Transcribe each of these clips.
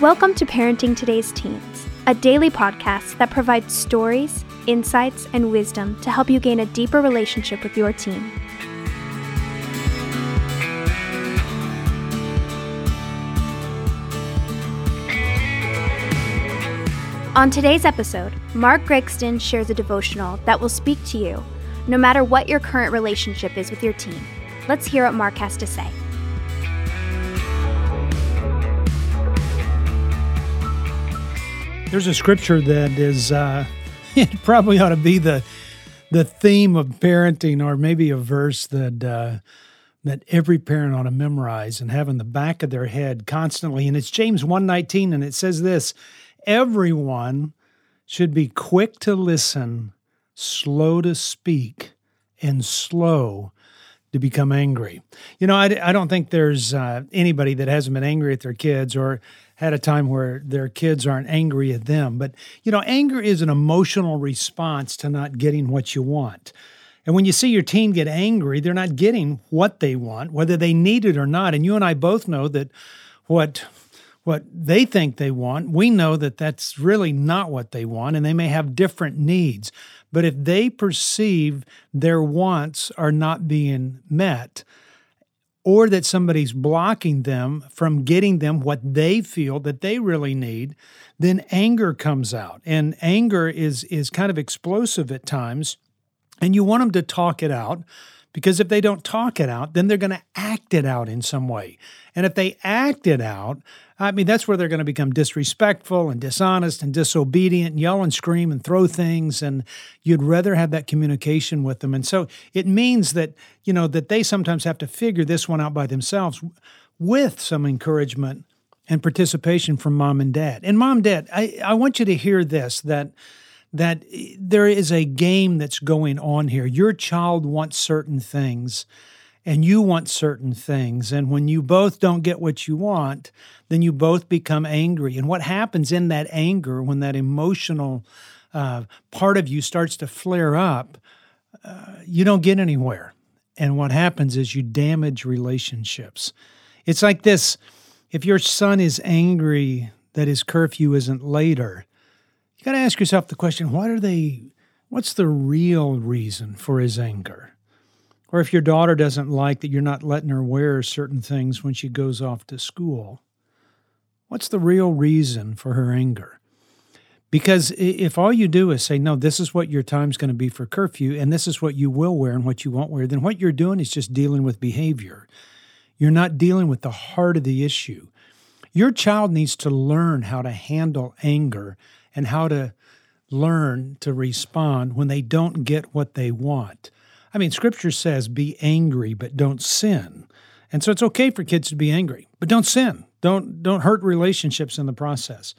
Welcome to Parenting Today's Teens, a daily podcast that provides stories, insights, and wisdom to help you gain a deeper relationship with your teen. On today's episode, Mark Gregston shares a devotional that will speak to you no matter what your current relationship is with your teen. Let's hear what Mark has to say. There's a scripture that is uh, it probably ought to be the the theme of parenting, or maybe a verse that uh, that every parent ought to memorize and have in the back of their head constantly. And it's James 1:19, and it says this: Everyone should be quick to listen, slow to speak, and slow to become angry. You know, I, I don't think there's uh, anybody that hasn't been angry at their kids or had a time where their kids aren't angry at them. But, you know, anger is an emotional response to not getting what you want. And when you see your teen get angry, they're not getting what they want, whether they need it or not. And you and I both know that what what they think they want, we know that that's really not what they want, and they may have different needs. But if they perceive their wants are not being met, or that somebody's blocking them from getting them what they feel that they really need, then anger comes out. And anger is is kind of explosive at times, and you want them to talk it out because if they don't talk it out, then they're going to act it out in some way. And if they act it out, I mean, that's where they're going to become disrespectful and dishonest and disobedient, and yell and scream and throw things. And you'd rather have that communication with them. And so it means that, you know, that they sometimes have to figure this one out by themselves with some encouragement and participation from mom and dad. And mom, dad, I, I want you to hear this that that there is a game that's going on here. Your child wants certain things and you want certain things. And when you both don't get what you want, then you both become angry. And what happens in that anger, when that emotional uh, part of you starts to flare up, uh, you don't get anywhere. And what happens is you damage relationships. It's like this if your son is angry that his curfew isn't later, you got to ask yourself the question what are they, what's the real reason for his anger? Or if your daughter doesn't like that you're not letting her wear certain things when she goes off to school, what's the real reason for her anger? Because if all you do is say, no, this is what your time's going to be for curfew, and this is what you will wear and what you won't wear, then what you're doing is just dealing with behavior. You're not dealing with the heart of the issue. Your child needs to learn how to handle anger and how to learn to respond when they don't get what they want. I mean, scripture says, be angry, but don't sin. And so it's okay for kids to be angry, but don't sin. Don't, don't hurt relationships in the process.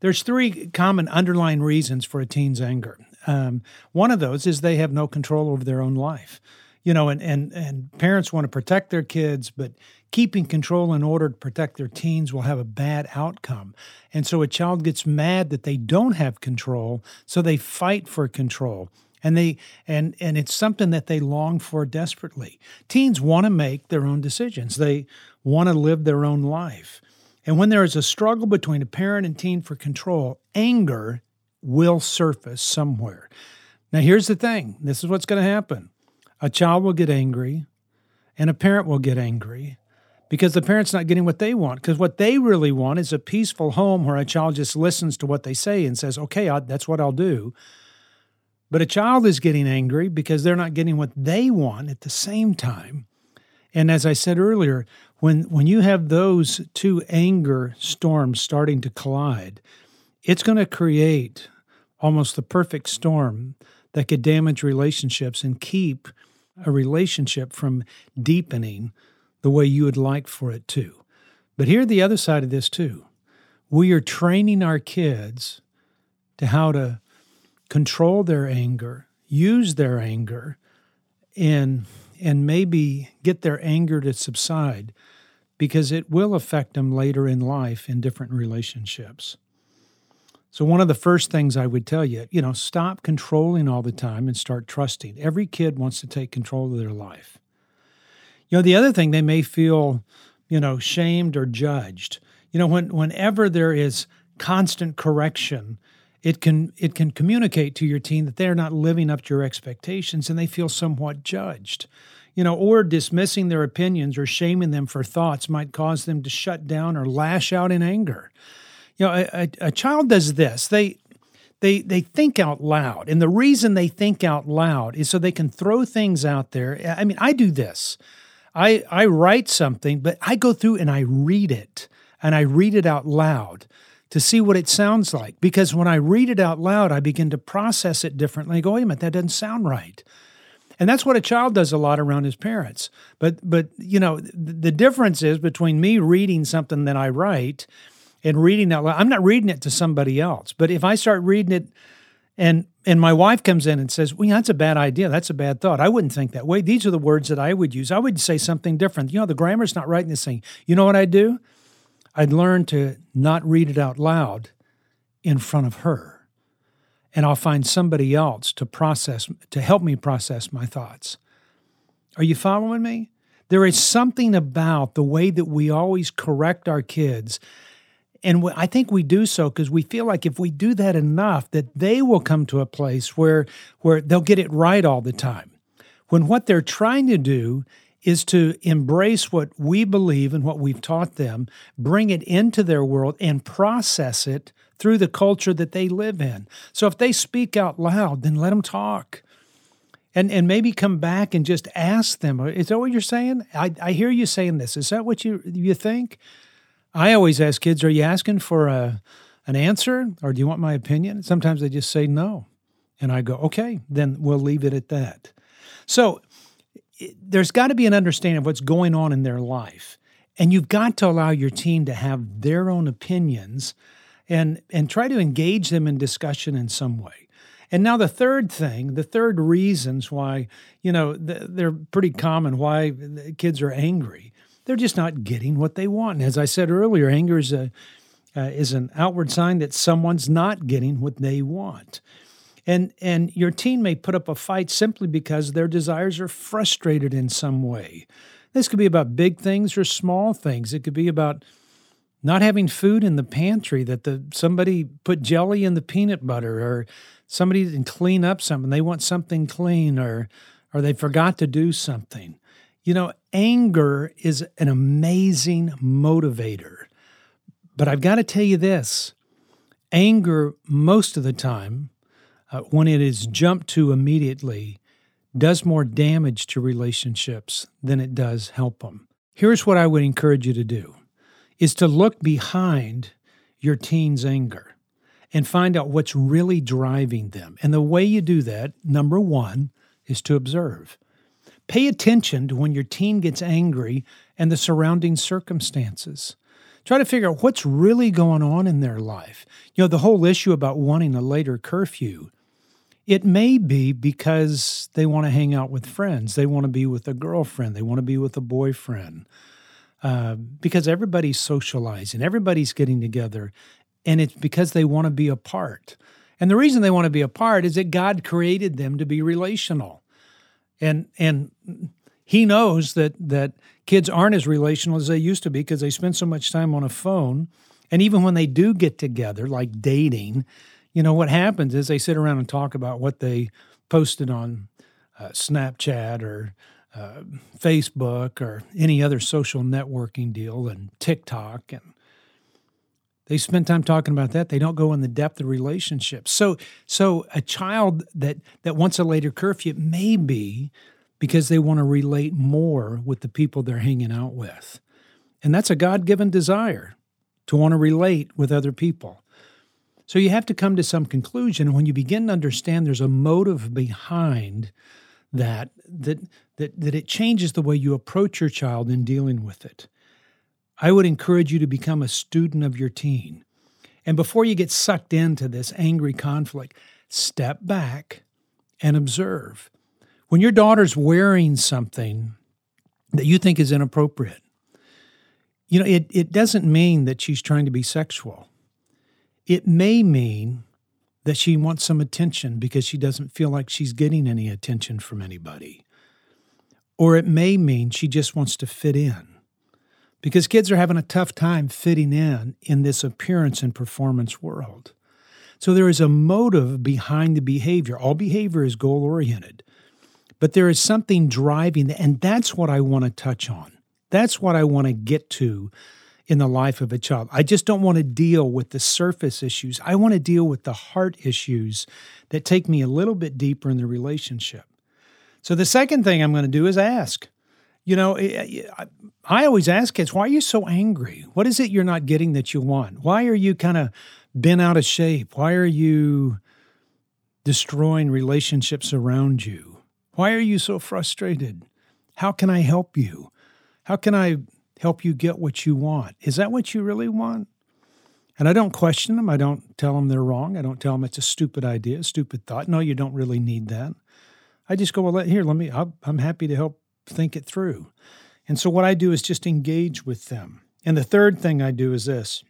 There's three common underlying reasons for a teen's anger. Um, one of those is they have no control over their own life. You know, and, and, and parents want to protect their kids, but keeping control in order to protect their teens will have a bad outcome. And so a child gets mad that they don't have control, so they fight for control and they and and it's something that they long for desperately. Teens want to make their own decisions. They want to live their own life. And when there is a struggle between a parent and teen for control, anger will surface somewhere. Now here's the thing. This is what's going to happen. A child will get angry and a parent will get angry because the parent's not getting what they want. Because what they really want is a peaceful home where a child just listens to what they say and says, okay, I, that's what I'll do. But a child is getting angry because they're not getting what they want at the same time. And as I said earlier, when, when you have those two anger storms starting to collide, it's going to create almost the perfect storm that could damage relationships and keep a relationship from deepening the way you would like for it to. But here, the other side of this, too. We are training our kids to how to control their anger, use their anger, and and maybe get their anger to subside because it will affect them later in life in different relationships. So one of the first things I would tell you, you know, stop controlling all the time and start trusting. Every kid wants to take control of their life. You know, the other thing they may feel, you know, shamed or judged. You know, when whenever there is constant correction, it can it can communicate to your teen that they're not living up to your expectations and they feel somewhat judged you know or dismissing their opinions or shaming them for thoughts might cause them to shut down or lash out in anger you know a, a, child does this they they they think out loud and the reason they think out loud is so they can throw things out there i mean i do this i i write something but i go through and i read it and i read it out loud to see what it sounds like. Because when I read it out loud, I begin to process it differently. I go, wait a minute, that doesn't sound right. And that's what a child does a lot around his parents. But but you know, the difference is between me reading something that I write and reading that. I'm not reading it to somebody else. But if I start reading it and and my wife comes in and says, "Well, that's a bad idea. That's a bad thought. I wouldn't think that way. These are the words that I would use. I would say something different. You know, the grammar's not right in this thing. You know what I do? I'd learn to not read it out loud in front of her. And I'll find somebody else to process, to help me process my thoughts. Are you following me? There is something about the way that we always correct our kids. And I think we do so because we feel like if we do that enough, that they will come to a place where, where they'll get it right all the time. When what they're trying to do is to embrace what we believe and what we've taught them, bring it into their world, and process it through the culture that they live in. So if they speak out loud, then let them talk. And, and maybe come back and just ask them, is that what you're saying? I, I hear you saying this. Is that what you, you think? I always ask kids, are you asking for a, an answer or do you want my opinion? Sometimes they just say no. And I go, okay, then we'll leave it at that. So there's got to be an understanding of what's going on in their life. And you've got to allow your team to have their own opinions and, and try to engage them in discussion in some way. And now the third thing, the third reasons why, you know, they're pretty common why kids are angry. They're just not getting what they want. And as I said earlier, anger is a uh, is an outward sign that someone's not getting what they want. And, and your teen may put up a fight simply because their desires are frustrated in some way. This could be about big things or small things. It could be about not having food in the pantry that the somebody put jelly in the peanut butter or somebody didn't clean up something they want something clean or or they forgot to do something you know anger is an amazing motivator but i've got to tell you this anger most of the time uh, when it is jumped to immediately, does more damage to relationships than it does help them. Here's what I would encourage you to do is to look behind your teen's anger and find out what's really driving them. And the way you do that, number 1, is to observe. Pay attention to when your teen gets angry and the surrounding circumstances. Try to figure out what's really going on in their life. You know, the whole issue about wanting a later curfew it may be because they want to hang out with friends. They want to be with a girlfriend. They want to be with a boyfriend. Uh, because everybody's socializing, everybody's getting together, and it's because they want to be apart. And the reason they want to be apart is that God created them to be relational, and and He knows that that kids aren't as relational as they used to be because they spend so much time on a phone. And even when they do get together, like dating, you know, what happens is they sit around and talk about what they posted on uh, Snapchat or uh, Facebook or any other social networking deal and TikTok. And they spend time talking about that. They don't go in the depth of relationships. So, so a child that, that wants a later curfew may be because they want to relate more with the people they're hanging out with. And that's a God given desire to want to relate with other people. So you have to come to some conclusion. When you begin to understand there's a motive behind that, that, that, that it changes the way you approach your child in dealing with it. I would encourage you to become a student of your teen. And before you get sucked into this angry conflict, step back and observe. When your daughter's wearing something that you think is inappropriate, you know, it, it doesn't mean that she's trying to be sexual. It may mean that she wants some attention because she doesn't feel like she's getting any attention from anybody. Or it may mean she just wants to fit in. Because kids are having a tough time fitting in in this appearance and performance world. So there is a motive behind the behavior. All behavior is goal oriented, but there is something driving, that, and that's what I want to touch on. That's what I want to get to in the life of a child. I just don't want to deal with the surface issues. I want to deal with the heart issues that take me a little bit deeper in the relationship. So the second thing I'm going to do is ask. You know, eh, eh, I always ask kids, why are you so angry? What is it you're not getting that you want? Why are you kind of bent out of shape? Why are you destroying relationships around you? Why are you so frustrated? How can I help you? How can I help you get what you want? Is that what you really want? And I don't question them. I don't tell them they're wrong. I don't tell them it's a stupid idea, a stupid thought. No, you don't really need that. I just go, well, here, let me, I'm happy to help think it through. And so what I do is just engage with them. And the third thing I do is this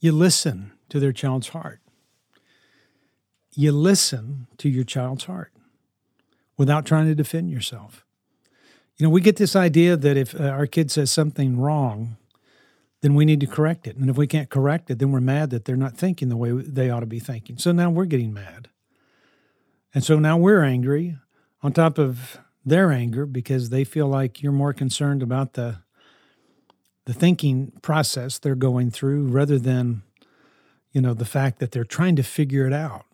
you listen to their child's heart. You listen to your child's heart without trying to defend yourself. You know, we get this idea that if uh, our kid says something wrong, then we need to correct it. And if we can't correct it, then we're mad that they're not thinking the way they ought to be thinking. So now we're getting mad. And so now we're angry on top of their anger because they feel like you're more concerned about the the thinking process they're going through rather than you know the fact that they're trying to figure it out.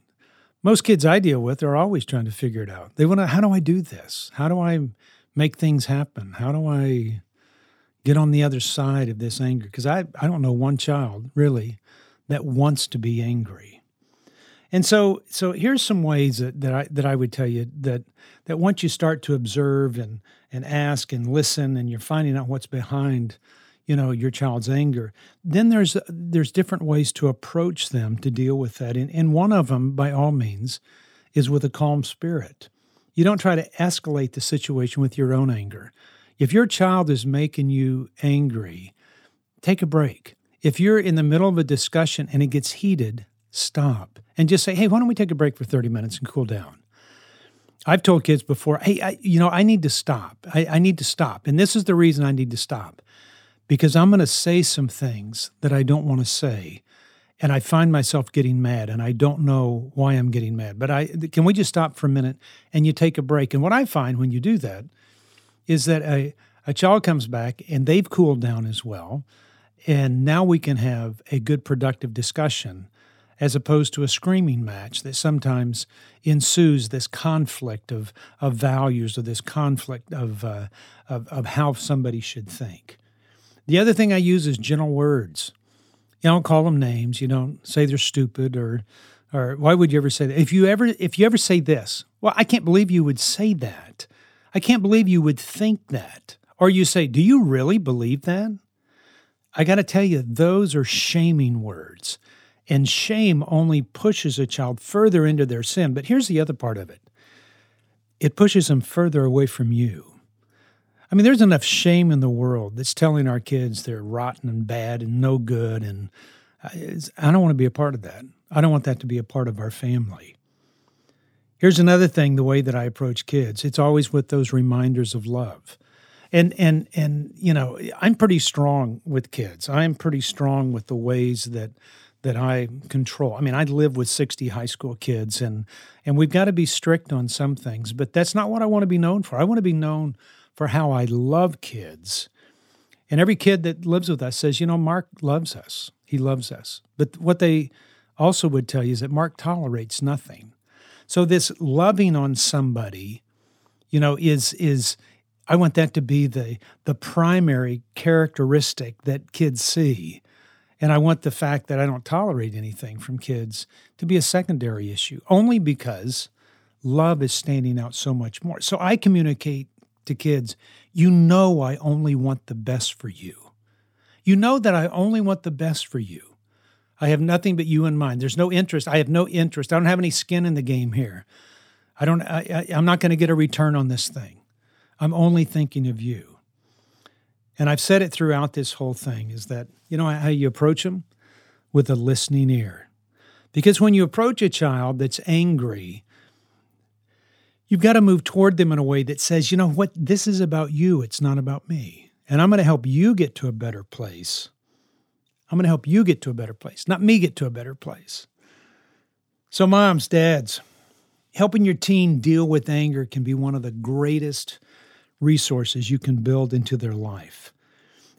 Most kids i deal with are always trying to figure it out. They want to how do i do this? How do i make things happen? How do i get on the other side of this anger? Because I, I don't know one child really that wants to be angry and so, so here's some ways that, that I that I would tell you that that once you start to observe and and ask and listen, and you're finding out what's behind, you know, your child's anger, then there's there's different ways to approach them to deal with that. And, and one of them, by all means, is with a calm spirit. You don't try to escalate the situation with your own anger. If your child is making you angry, take a break. If you're in the middle of a discussion and it gets heated, stop and just say, hey, why don't we take a break for 30 minutes and cool down? I've told kids before, hey, I, you know, I need to stop. I, I need to stop. And this is the reason I need to stop because I'm going to say some things that I don't want to say. And I find myself getting mad and I don't know why I'm getting mad. But I can we just stop for a minute and you take a break? And what I find when you do that is that a, a child comes back and they've cooled down as well. And now we can have a good, productive discussion as opposed to a screaming match that sometimes ensues this conflict of, of values or this conflict of, uh, of, of how somebody should think. The other thing I use is gentle words. You don't call them names. You don't say they're stupid or or why would you ever say that? If you ever if you ever say this, well, I can't believe you would say that. I can't believe you would think that. Or you say, "Do you really believe that?" I got to tell you, those are shaming words. And shame only pushes a child further into their sin. But here's the other part of it it pushes them further away from you. I mean, there's enough shame in the world that's telling our kids they're rotten and bad and no good. And I don't want to be a part of that. I don't want that to be a part of our family. Here's another thing the way that I approach kids it's always with those reminders of love. And, and, and, you know, I'm pretty strong with kids. I'm pretty strong with the ways that that I control. I mean, I live with 60 high school kids and and we've got to be strict on some things, but that's not what I want to be known for. I want to be known for how I love kids. And every kid that lives with us says, "You know, Mark loves us. He loves us." But what they also would tell you is that Mark tolerates nothing. So this loving on somebody, you know, is is I want that to be the the primary characteristic that kids see and I want the fact that I don't tolerate anything from kids to be a secondary issue, only because love is standing out so much more. So I communicate to kids, you know, I only want the best for you. You know that I only want the best for you. I have nothing but you in mind. There's no interest. I have no interest. I don't have any skin in the game here. I don't. I, I, I'm not going to get a return on this thing. I'm only thinking of you. And I've said it throughout this whole thing is that, you know, how you approach them? With a listening ear. Because when you approach a child that's angry, you've got to move toward them in a way that says, you know what, this is about you, it's not about me. And I'm going to help you get to a better place. I'm going to help you get to a better place, not me get to a better place. So, moms, dads, helping your teen deal with anger can be one of the greatest resources you can build into their life.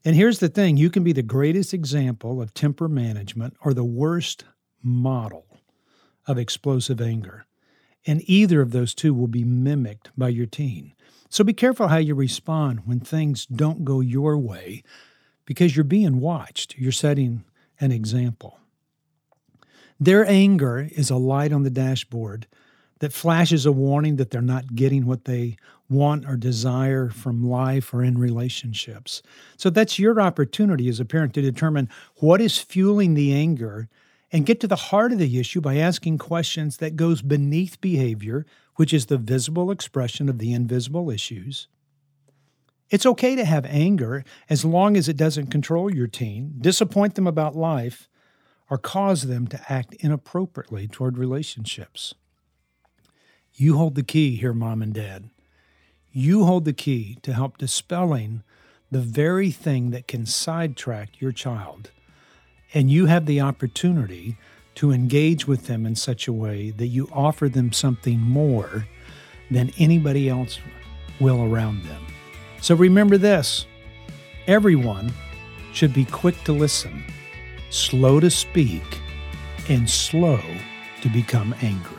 And here's the thing you can be the greatest example of temper management or the worst model of explosive anger. And either of those two will be mimicked by your teen. So be careful how you respond when things don't go your way because you're being watched. You're setting an example. Their anger is a light on the dashboard that flashes a warning that they're not getting what they want or desire from life or in relationships. So that's your opportunity as a parent to determine what is fueling the anger and get to the heart of the issue by asking questions that goes beneath behavior, which is the visible expression of the invisible issues. It's okay to have anger as long as it doesn't control your teen, disappoint them about life, or cause them to act inappropriately toward relationships. You hold the key here, mom and dad. You hold the key to help dispelling the very thing that can sidetrack your child. And you have the opportunity to engage with them in such a way that you offer them something more than anybody else will around them. So remember this everyone should be quick to listen, slow to speak, and slow to become angry.